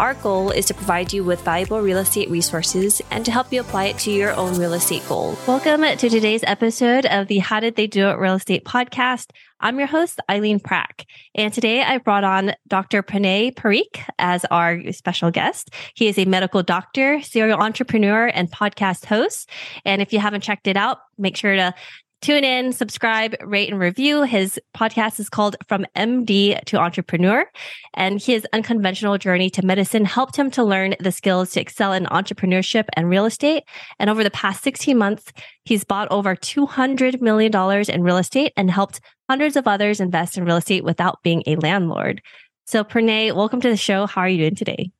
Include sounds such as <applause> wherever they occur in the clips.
Our goal is to provide you with valuable real estate resources and to help you apply it to your own real estate goal. Welcome to today's episode of the How Did They Do It Real Estate podcast. I'm your host, Eileen Prack. And today I brought on Dr. Pranay Parikh as our special guest. He is a medical doctor, serial entrepreneur, and podcast host. And if you haven't checked it out, make sure to Tune in, subscribe, rate, and review. His podcast is called From MD to Entrepreneur, and his unconventional journey to medicine helped him to learn the skills to excel in entrepreneurship and real estate. And over the past 16 months, he's bought over $200 million in real estate and helped hundreds of others invest in real estate without being a landlord. So, Pranay, welcome to the show. How are you doing today?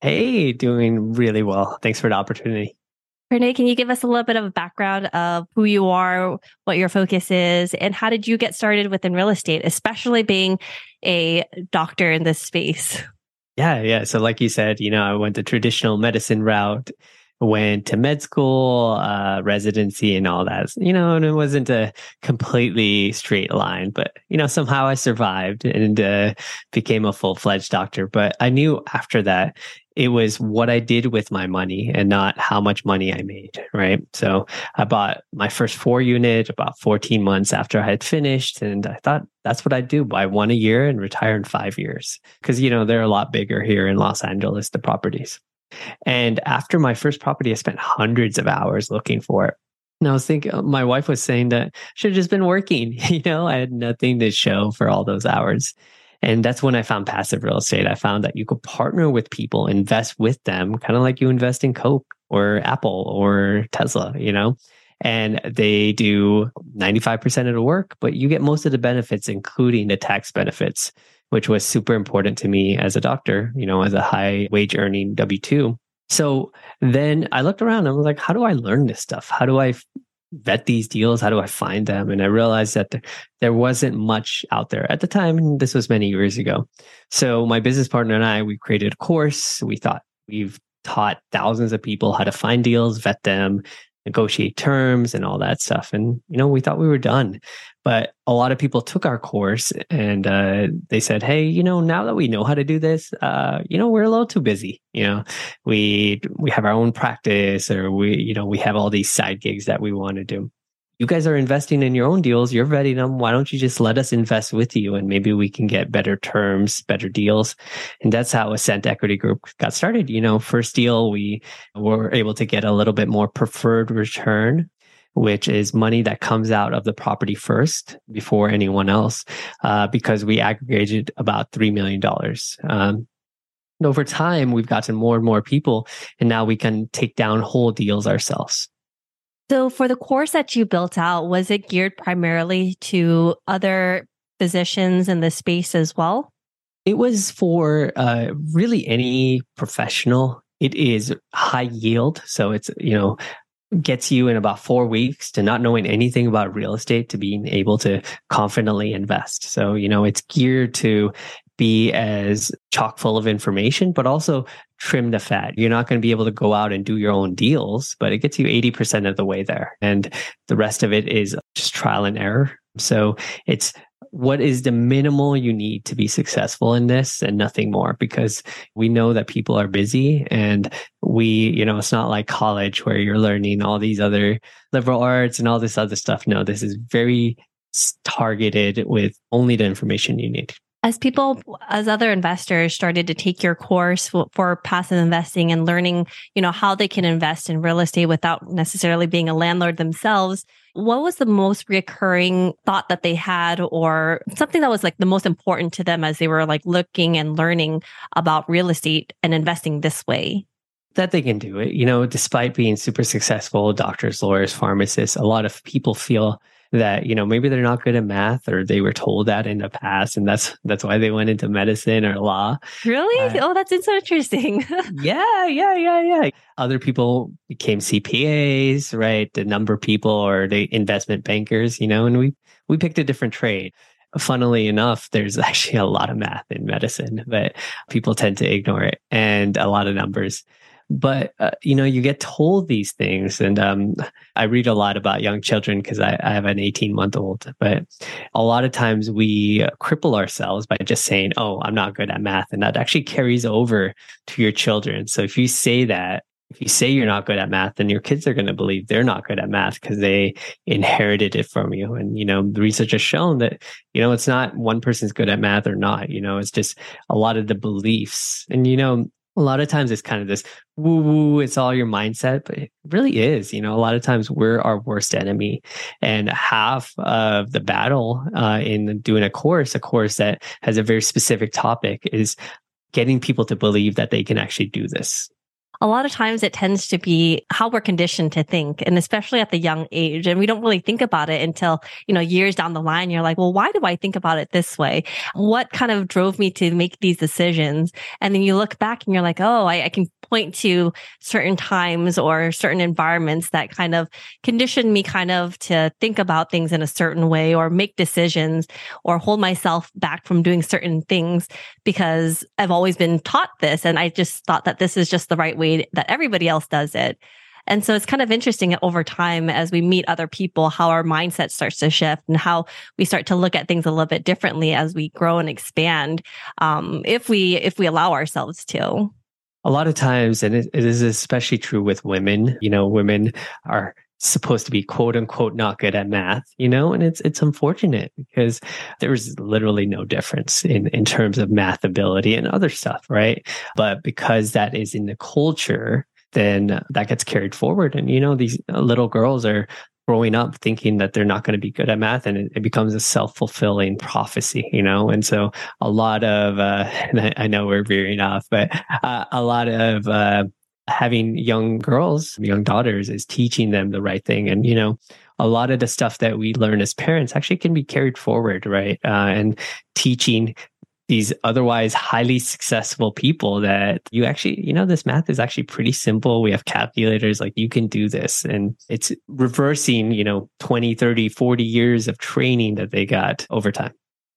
Hey, doing really well. Thanks for the opportunity. Pranay, can you give us a little bit of a background of who you are, what your focus is, and how did you get started within real estate, especially being a doctor in this space? Yeah, yeah. So, like you said, you know, I went the traditional medicine route, went to med school, uh, residency, and all that. You know, and it wasn't a completely straight line, but you know, somehow I survived and uh, became a full fledged doctor. But I knew after that it was what I did with my money and not how much money I made, right? So I bought my first four unit about 14 months after I had finished. And I thought that's what I'd do buy one a year and retire in five years. Cause, you know, they're a lot bigger here in Los Angeles, the properties. And after my first property, I spent hundreds of hours looking for it. And I was thinking, uh, my wife was saying that I should have just been working. <laughs> You know, I had nothing to show for all those hours. And that's when I found passive real estate. I found that you could partner with people, invest with them, kind of like you invest in Coke or Apple or Tesla, you know? And they do 95% of the work, but you get most of the benefits, including the tax benefits, which was super important to me as a doctor, you know, as a high wage earning W 2. So then I looked around I was like, how do I learn this stuff? How do I vet these deals? How do I find them? And I realized that there, wasn't much out there at the time. This was many years ago. So my business partner and I, we created a course. We thought we've taught thousands of people how to find deals, vet them, negotiate terms and all that stuff. And, you know, we thought we were done. But a lot of people took our course and uh, they said, hey, you know, now that we know how to do this, uh, you know, we're a little too busy. You know, we we have our own practice or we, you know, we have all these side gigs that we want to do you guys are investing in your own deals. You're vetting them. Why don't you just let us invest with you and maybe we can get better terms, better deals? And that's how Ascent Equity Group got started. You know, first deal, we were able to get a little bit more preferred return which is money that comes out of the property first before anyone else, uh, because we aggregated about $3 million. Um, over time, we've gotten more and more people, and now we can take down whole deals ourselves. So, for the course that you built out, was it geared primarily to other physicians in the space as well? It was for uh, really any professional. It is high yield. So, it's, you know, gets you in about four weeks to not knowing anything about real estate to being able to confidently invest. So, you know, it's geared to be as chock full of information, but also trim the fat. You're not going to be able to go out and do your own deals, but it gets you 80% of the way there. And the rest of it is just trial and error. So it's what is the minimal you need to be successful in this and nothing more because we know that people are busy and we you know it's not like college where you're learning all these other liberal arts and all this other stuff no this is very targeted with only the information you need as people as other investors started to take your course for, passive investing and learning you know how they can invest in real estate without necessarily being a landlord themselves what was the most recurring thought that they had or something that was like the most important to them as they were like looking and learning about real estate and investing this way? That they can do it. You know despite being super successful doctors lawyers pharmacists a lot of people feel that you know maybe they're not good at math or they were told that in the past and that's that's why they went into medicine or law. Really? Uh, oh that's so interesting. <laughs> Yeah yeah yeah yeah. Other people became cpas right? The number of people or the investment bankers you know and we we picked a different trade. Funnily enough, there's <laughs> actually a lot of math in medicine, but people tend to ignore it and a lot of numbers but uh, you know you get told these things and um, i read a lot about young children because I, I, have an 18 month old but a lot of times we cripple ourselves by just saying oh i'm not good at math and that actually carries over to your children so if you say that if you say you're not good at math, then your kids are going to believe they're not good at math because they inherited it from you. And, you know, the research has shown that, you know, it's not one person's good at math or not, you know, it's just a lot of the beliefs. And, you know, a lot of times it's kind of this woo woo, it's all your mindset, but it really is. You know, a lot of times we're our worst enemy. And half of the battle uh, in doing a course, a course that has a very specific topic, is getting people to believe that they can actually do this a lot of times it tends to be how we're conditioned to think and especially at the young age and we don't really think about it until you know years down the line you're like well why do i think about it this way what kind of drove me to make these decisions and then you look back and you're like oh i, I can point to certain times or certain environments that kind of conditioned me kind of to think about things in a certain way or make decisions or hold myself back from doing certain things because I've always been taught this. And I just thought that this is just the right way that everybody else does it. And so it's kind of interesting over time as we meet other people, how our mindset starts to shift and how we start to look at things a little bit differently as we grow and expand. Um, if we, if we allow ourselves to a lot of times, and it, it is especially true with women, you know, women are supposed to be quote unquote not good at math, you know, and it's it's unfortunate because there's literally no difference in in terms of math ability and other stuff, right? But because that is in the culture, then that gets carried forward. And you know, these little girls are growing up thinking that they're not going to be good at math and it, it becomes a self-fulfilling prophecy you know and so a lot of uh, <laughs> I, I, know we're veering off but uh, a lot of uh, having young girls young daughters is teaching them the right thing and you know a lot of the stuff that we learn as parents actually can be carried forward right uh, and teaching these otherwise highly successful people that you actually, you know, this math is actually pretty simple. We have calculators, like you can do this. And it's reversing, you know, 20, 30, 40 years of training that they got over time.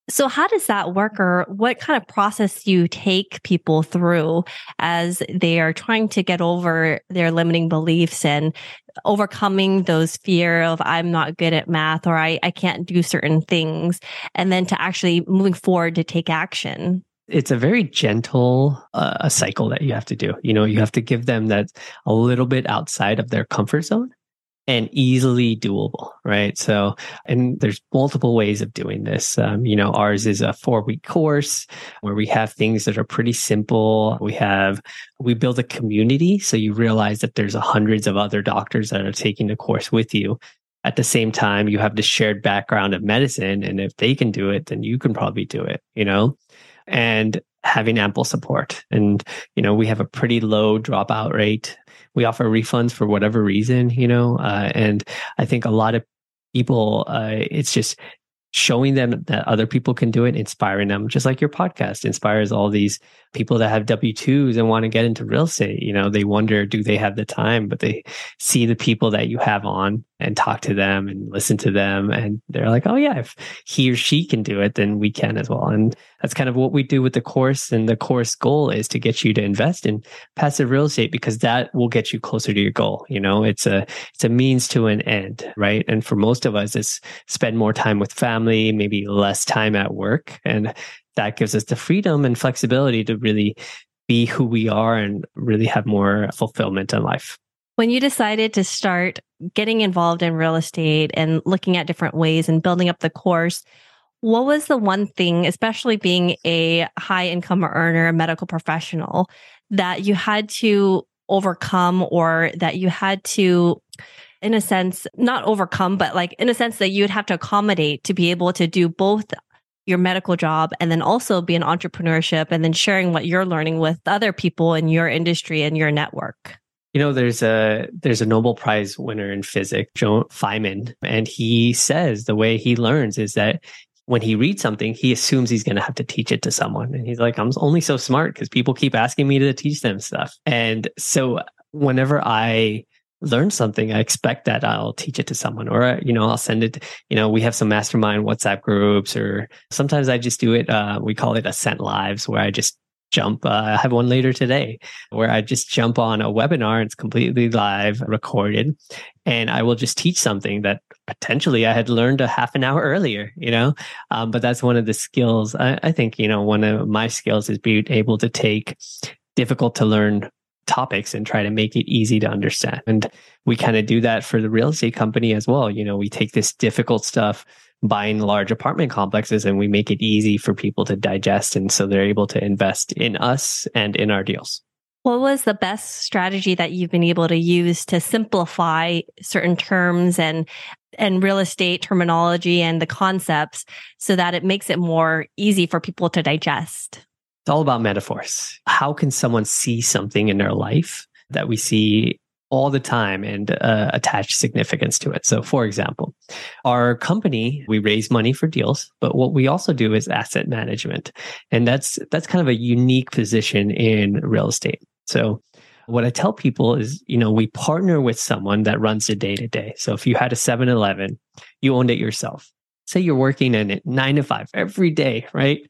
So, how does that work, or what kind of process you take people through as they are trying to get over their limiting beliefs and overcoming those fear of I'm not good at math or I, I can't do certain things, and then to actually moving forward to take action? it's a very gentle uh, cycle that you have to do. You know, you have to give them that a little bit outside of their comfort zone and easily doable, right? So, and there's multiple ways of doing this. Um, you know, ours is a four week course where we have things that are pretty simple. We have, we build a community. So you realize that there's hundreds of other doctors that are taking the course with you. At the same time, you have the shared background of medicine. And if they can do it, then you can probably do it, you know? And having ample support. And, you know, we have a pretty low dropout rate we offer refunds for whatever reason, you know, uh, and I think a lot of people, uh, it's just showing them that other people can do it, inspiring them, just like your podcast inspires all these people that have W 2s and want to get into real estate. You know, they wonder, do they have the time? But they see the people that you have on and talk to them and listen to them. And they're like, oh, yeah, if he or she can do it, then we can as well. And that's kind of what we do with the course. And the course goal is to get you to invest in passive real estate because that will get you closer to your goal. You know, it's a, it's a means to an end, right? And for most of us, it's spend more time with family, maybe less time at work. And that gives us the freedom and flexibility to really be who we are and really have more fulfillment in life. When you decided to start getting involved in real estate and looking at different ways and building up the course, what was the one thing, especially being a high income earner, a medical professional, that you had to overcome or that you had to in a sense, not overcome, but like in a sense that you'd have to accommodate to be able to do both your medical job and then also be an entrepreneurship and then sharing what you're learning with other people in your industry and your network? You know, there's a there's a Nobel Prize winner in physics, Joe Feynman, and he says the way he learns is that when he reads something, he assumes he's going to have to teach it to someone, and he's like, "I'm only so smart because people keep asking me to teach them stuff." And so, whenever I learn something, I expect that I'll teach it to someone or, you know, I'll send it, you know, we have some mastermind WhatsApp groups or sometimes I just do it. Uh, we call it Ascent Lives where I just jump. Uh, I have one later today where I just jump on a webinar. It's completely live, recorded, and I will just teach something that potentially I had learned a half an hour earlier. You know, um, but that's one of the skills. I, I think you know one of my skills is being able to take difficult to learn topics and try to make it easy to understand. And we kind of do that for the real estate company as well. You know, we take this difficult stuff buying large apartment complexes and we make it easy for people to digest. And so they're able to invest in us and in our deals. What was the best strategy that you've been able to use to simplify certain terms and and real estate terminology and the concepts so that it makes it more easy for people to digest? It's all about metaphors. How can someone see something in their life that we see all the time and uh, attach significance to it. So, for example, our company we raise money for deals, but what we also do is asset management, and that's that's kind of a unique position in real estate. So, what I tell people is, you know, we partner with someone that runs the day to day. So, if you had a 7-Eleven, you owned it yourself. Say you're working in it nine to five every day, right?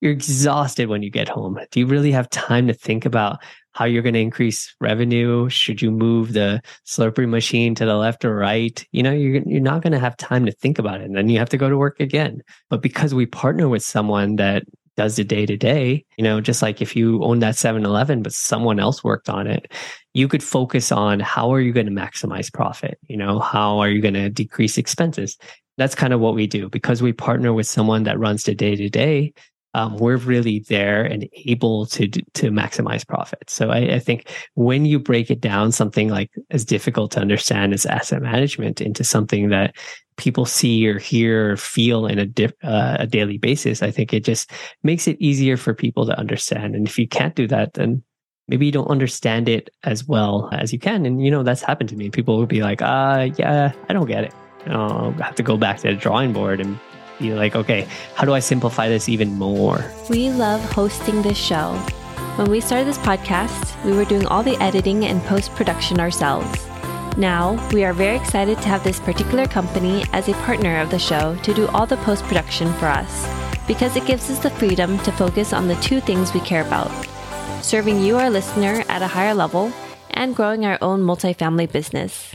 You're exhausted when you get home. Do you really have time to think about how you're going to increase revenue. Should you move the Slurpee machine to the left or right? You know, you're, you're not going to have time to think about it. And then you have to go to work again. But because we partner with someone that does the day to day, you know, just like if you own that 7 Eleven, but someone else worked on it, you could focus on how are you going to maximize profit? You know, how are you going to decrease expenses? That's kind of what we do because we partner with someone that runs the day to day um, we're really there and able to to maximize profits. So I, I, think when you break it down, something like as difficult to understand as asset management into something that people see or hear or feel in a, uh, a daily basis, I think it just makes it easier for people to understand. And if you can't do that, then maybe you don't understand it as well as you can. And you know that's happened to me. People will be like, "Uh, yeah, I don't get it." I'll have to go back to the drawing board and be like, okay, how do I simplify this even more? We love hosting this show. When we started this podcast, we were doing all the editing and post production ourselves. Now, we are very excited to have this particular company as a partner of the show to do all the post production for us because it gives us the freedom to focus on the two things we care about serving you, our listener, at a higher level and growing our own multifamily business.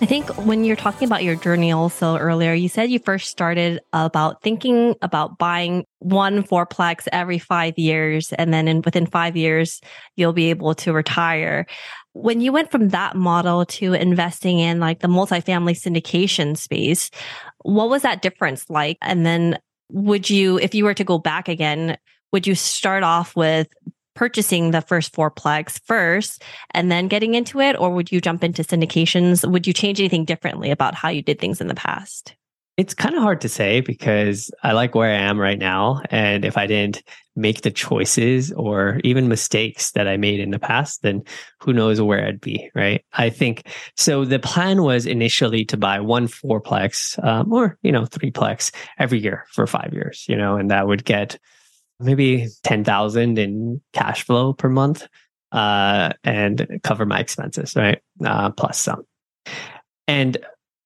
I think when you're talking about your journey also earlier, you said you first started about thinking about buying one fourplex every five years. And then in, within five years, you'll be able to retire. When you went from that model to investing in like the multifamily syndication space, what was that difference like? And then would you, if you were to go back again, would you start off with purchasing the first fourplex first and then getting into it? Or would you jump into syndications? Would you change anything differently about how you did things in the past? It's kind of hard to say because I like where I am right now. And if I didn't make the choices or even mistakes that I made in the past, then who knows where I'd be, right? I think so. The plan was initially to buy one fourplex um, or, you know, threeplex every year for five years, you know, and that would get maybe 10,000 in cash flow per month uh, and cover my expenses, right? Uh, plus some. And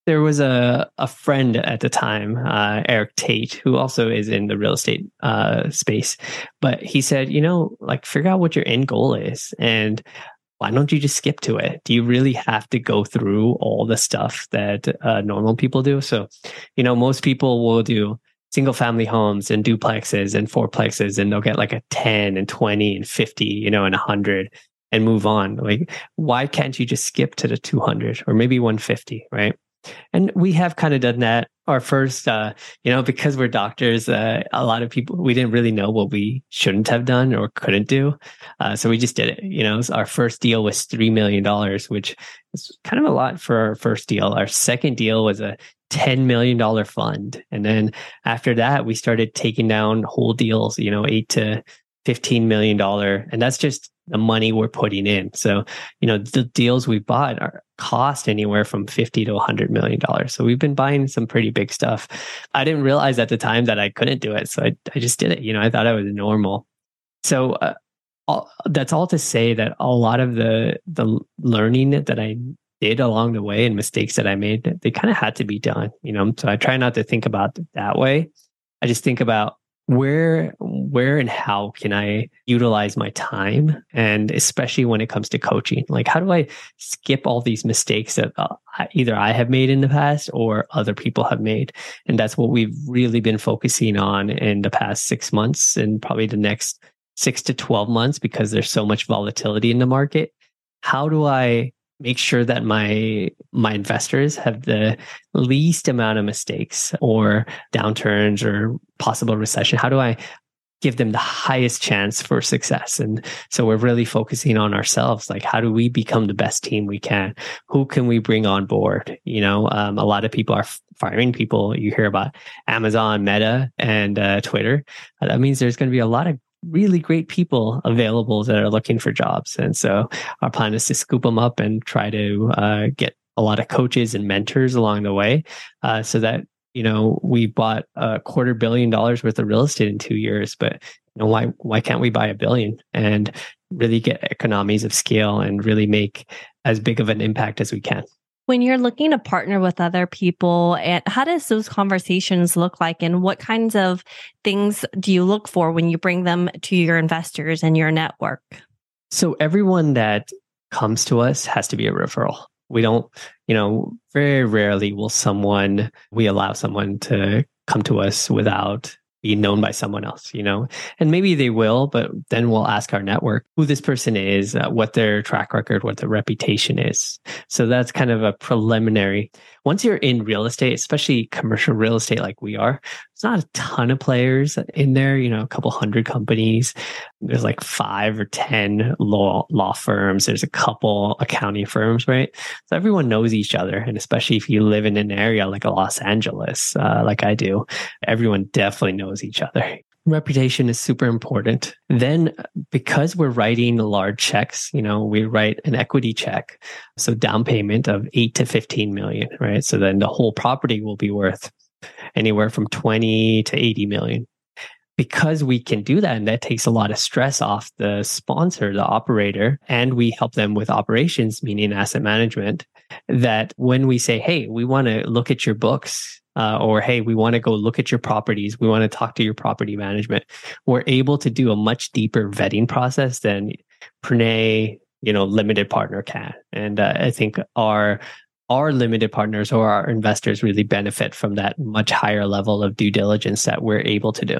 there was a, a friend at the time, uh, Eric Tate, who also is in the real estate uh, space. But he said, you know, like figure out what your end goal is. And why don't you just skip to it? Do you really have to go through all the stuff that uh, normal people do? So, you know, most people will do single family homes and duplexes and fourplexes and they'll get like a 10 and 20 and 50 you know and 100 and move on. Like why can't you just skip to the 200 or maybe 150 right And we have kind of done that. Our first, uh, you know, because we're doctors, uh, a lot of people, we didn't really know what we shouldn't have done or couldn't do. Uh, so we just did it. You know, our first deal was $3 million, which is kind of a lot for our first deal. Our second deal was a $10 million fund. And then after that, we started taking down whole deals, you know, eight to $15 million. And that's just the money we're putting in. So, you know, the deals we bought are cost anywhere from 50 to 100 million dollars. So we've been buying some pretty big stuff. I didn't realize at the time that I couldn't do it. So I, I just did it. You know, I thought I was normal. So uh, all, that's all to say that a lot of the the learning that I did along the way and mistakes that I made, they kind of had to be done, you know. So I try not to think about that way. I just think about where where and how can i utilize my time? And especially when it comes to coaching like how do i skip all these mistakes that uh, either i have made in the past or other people have made? And that's what we've really been focusing on in the past 6 months and probably the next 6 to 12 months because there's so much volatility in the market. How do i make sure that my my investors have the least amount of mistakes or downturns or possible recession. How do i give them the highest chance for success? And so we're really focusing on ourselves. Like how do we become the best team we can? Who can we bring on board? You know um, a lot of people are firing people. You hear about amazon meta and uh, twitter. That means there's going to be a lot of really great people available that are looking for jobs. And so our plan is to scoop them up and try to uh, get a lot of coaches and mentors along the way uh, so that you know we bought a quarter billion dollars worth of real estate in two years but you know why why can't we buy a billion and really get economies of scale and really make as big of an impact as we can when you're looking to partner with other people, and how does those conversations look like, and what kinds of things do you look for when you bring them to your investors and your network? So everyone that comes to us has to be a referral. We don't, you know, very rarely will someone we allow someone to come to us without be known by someone else, you know? And maybe they will, but then we'll ask our network who this person is, uh, what their track record, what their reputation is. So that's kind of a preliminary. Once you're in real estate, especially commercial real estate like we are, there's not a ton of players in there, you know, a couple hundred companies. There's like five or 10 law, law firms. There's a couple accounting firms, right? So everyone knows each other. And especially if you live in an area like Los Angeles, uh, like I do, everyone definitely knows each other reputation is super important. Then, because we're writing large checks, you know, we write an equity check. So, down payment of eight to 15 million, right? So, then the whole property will be worth anywhere from 20 to 80 million. Because we can do that, and that takes a lot of stress off the sponsor, the operator, and we help them with operations, meaning asset management. That when we say, Hey, we want to look at your books, uh, or hey, we want to go look at your properties, we want to talk to your property management, we're able to do a much deeper vetting process than Pranay, you know, limited partner can. And uh, I think our our limited partners or our investors really benefit from that much higher level of due diligence that we're able to do.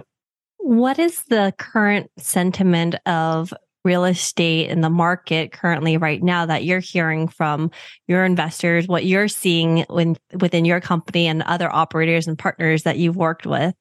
What is the current sentiment of real estate in the market currently right now that you're hearing from your investors, what you're seeing when, within your company and other operators and partners that you've worked with?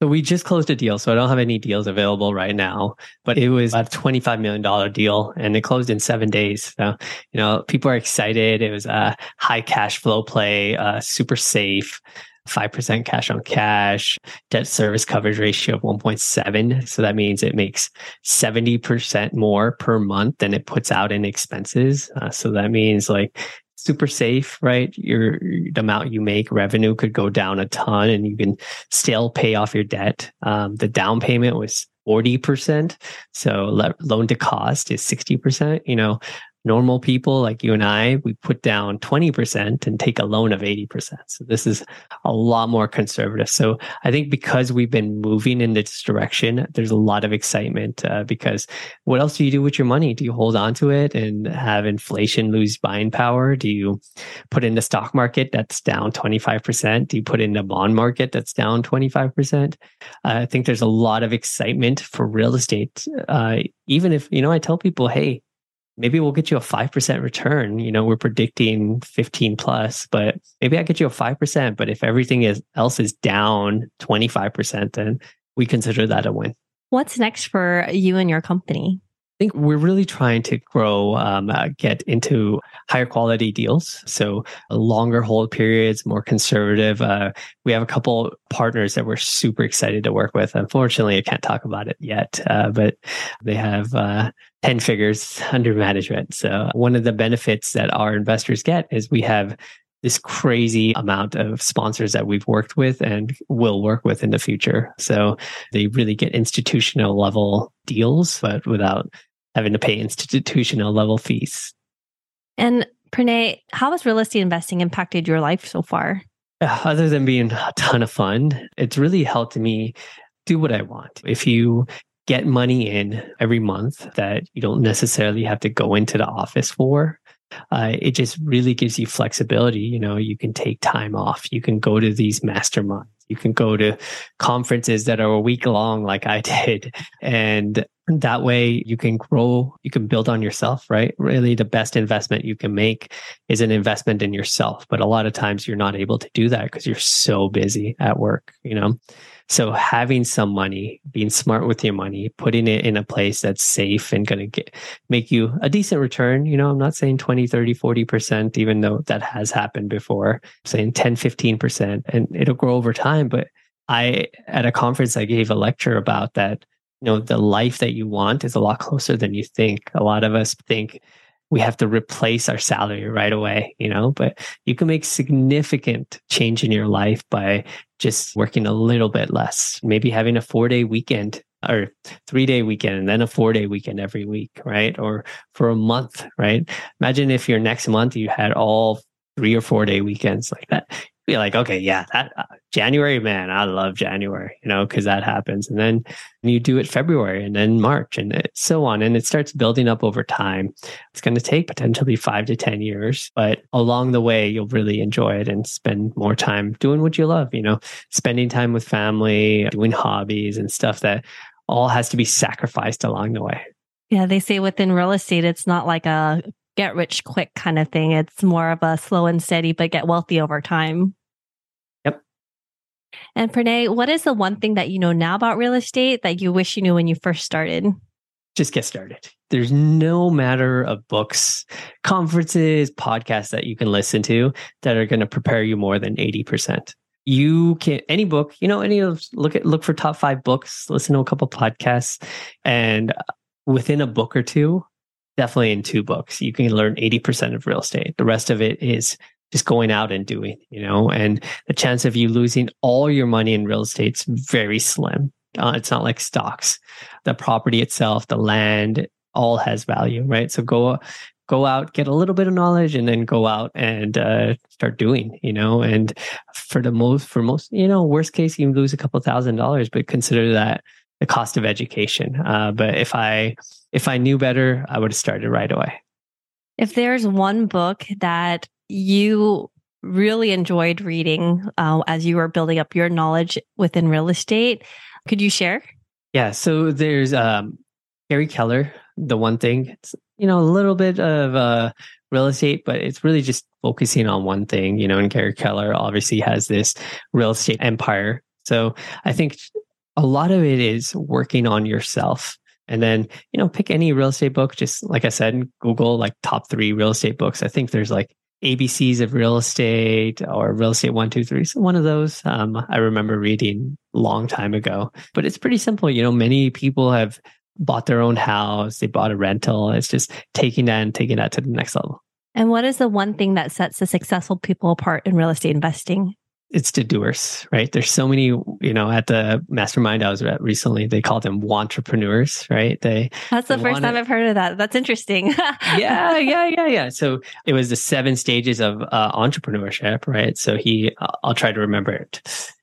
So we just closed a deal. So I don't have any deals available right now, but it was a $25 million deal and it closed in seven days. So, you know, people are excited. It was a high cash flow play, uh, super safe. 5% cash on cash, debt service coverage ratio of 1.7. So that means it makes 70% more per month than it puts out in expenses. Uh, so that means like super safe, right? Your the amount you make revenue could go down a ton and you can still pay off your debt. Um, the down payment was 40%. So le- loan to cost is 60%. You know, normal people like you and I, we put down 20% and take a loan of 80%. So this is a lot more conservative. So I think because we've been moving in this direction, there's a lot of excitement uh, because what else do you do with your money? Do you hold on to it and have inflation lose buying power? Do you put in the stock market that's down 25%? Do you put in the bond market that's down 25%? Uh, I think there's a lot of excitement for real estate. Uh, even if, you know, I tell people, hey, maybe we'll get you a 5% return. You know, we're predicting 15 plus, but maybe I get you a 5%. But if everything is, else is down 25%, then we consider that a win. What's next for you and your company? I think we're really trying to grow, um, uh, get into higher quality deals. So longer hold periods, more conservative. Uh, we have a couple partners that we're super excited to work with. Unfortunately, I can't talk about it yet, uh, but they have uh, 10 figures under management. So one of the benefits that our investors get is we have this crazy amount of sponsors that we've worked with and will work with in the future. So they really get institutional level deals, but without having to pay institutional level fees. And Pranay, how has real estate investing impacted your life so far? Other than being a ton of fun, it's really helped me do what I want. If you get money in every month that you don't necessarily have to go into the office for, uh, it just really gives you flexibility. You know, you can take time off. You can go to these masterminds. You can go to conferences that are a week long, like I <laughs> did. And that way you can grow, you can build on yourself, right? Really, the best investment you can make is an investment in yourself. But a lot of times you're not able to do that because you're so busy at work, you know? So having some money, being smart with your money, putting it in a place that's safe and going to get make you a decent return. You know, I'm not saying 20, 30, 40%, even though that has happened before, I'm saying 10, 15%, and it'll grow over time. But I, at a conference, I gave a lecture about that. You know, the life that you want is a lot closer than you think. A lot of us think we have to replace our salary right away, you know, but you can make significant change in your life by just working a little bit less, maybe having a four day weekend or three day weekend and then a four day weekend every week, right? Or for a month, right? Imagine if your next month you had all three or four day weekends like that be like, okay, yeah, that uh, January, man, I love January, you know, because that happens. And then you do it February and then March and it, so on. And it starts building up over time. It's going to take potentially five to 10 years, but along the way, you'll really enjoy it and spend more time doing what you love, you know, spending time with family, doing hobbies and stuff that all has to be sacrificed along the way. Yeah, they say within real estate, it's not like a get rich quick kind of thing. It's more of a slow and steady, but get wealthy over time. And Pranay, what is the one thing that you know now about real estate that you wish you knew when you first started? Just get started. There's no matter of books, conferences, podcasts that you can listen to that are going to prepare you more than 80%. You can any book, you know, any of look at look for top five books, listen to a couple podcasts, and uh, within a book or two, definitely in two books. You can learn 80% of real estate. The rest of it is just going out and doing, you know, and the chance of you losing all your money in real estate is very slim. Uh, it's not like stocks. The property itself, the land, all has value, right? So go go out, get a little bit of knowledge, and then go out and uh, start doing, you know. And for the most, for most, you know, worst case, you lose a couple thousand dollars, but consider that the cost of education. Uh, but if I if I knew better, I would have started right away. If there's one book that you really enjoyed reading uh, as you were building up your knowledge within real estate, could you share? Yeah. So there's um, Gary Keller. The one thing, it's you know a little bit of uh, real estate, but it's really just focusing on one thing. You know, and Gary Keller obviously has this real estate empire. So I think a lot of it is working on yourself and then you know pick any real estate book just like i said google like top three real estate books i think there's like abcs of real estate or real estate one two three so one of those um, i remember reading a long time ago. But it's pretty simple you know many people have bought their own house they bought a rental it's just taking that and taking that to the next level. And what is the one thing that sets the successful people apart in real estate investing it's the doers, right? There's so many, you know, at the mastermind I was at recently, they called them wantrepreneurs, right? They That's the they first wanna, time I've heard of that. That's interesting. <laughs> yeah, yeah, yeah, yeah. So it was the seven stages of uh, entrepreneurship, right? So he, I'll try to remember it.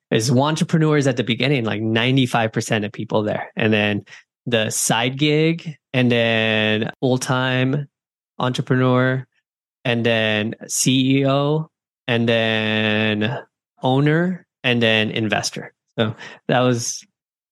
Is wantrepreneurs at the beginning, like 95% of people there. And then the side gig, and then full time entrepreneur, and then CEO, and then owner and then investor. So that was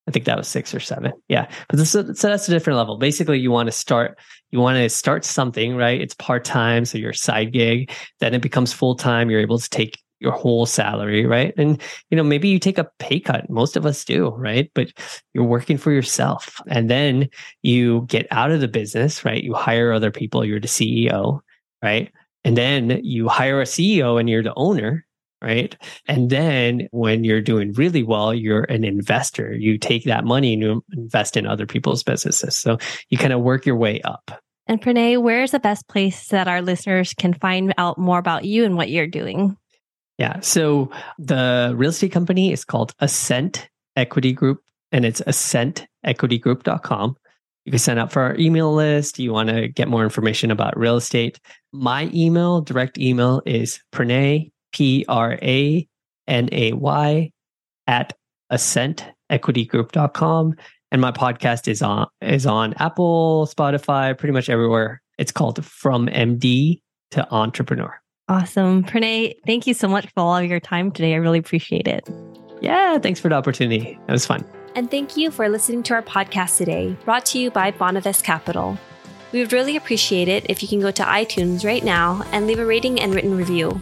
I think that was six or seven. Yeah. But this, so that's a different level. Basically, you want to start, you want to start something, right? It's part time. So your side gig, then it becomes full time. You're able to take your whole salary, right? And, you know, maybe you take a pay cut. Most of us do, right? But you're working for yourself. And then you get out of the business, right? You hire other people. You're the CEO, right? And then you hire a CEO and you're the owner right? And then when you're doing really well, you're an investor. You take that money and you invest in other people's businesses. So you kind of work your way up. And Pranay, where's the best place that our listeners can find out more about you and what you're doing? Yeah. So the real estate company is called Ascent Equity Group and it's ascentequitygroup.com. You can sign up for our email list. You want to get more information about real estate. My email, direct email is pranay, P R A N A Y at ascentequitygroup.com. And my podcast is on is on Apple, Spotify, pretty much everywhere. It's called From MD to Entrepreneur. Awesome. Pranay, thank you so much for all of your time today. I really appreciate it. Yeah, thanks for the opportunity. It was fun. And thank you for listening to our podcast today, brought to you by Bonavest Capital. We would really appreciate it if you can go to iTunes right now and leave a rating and written review.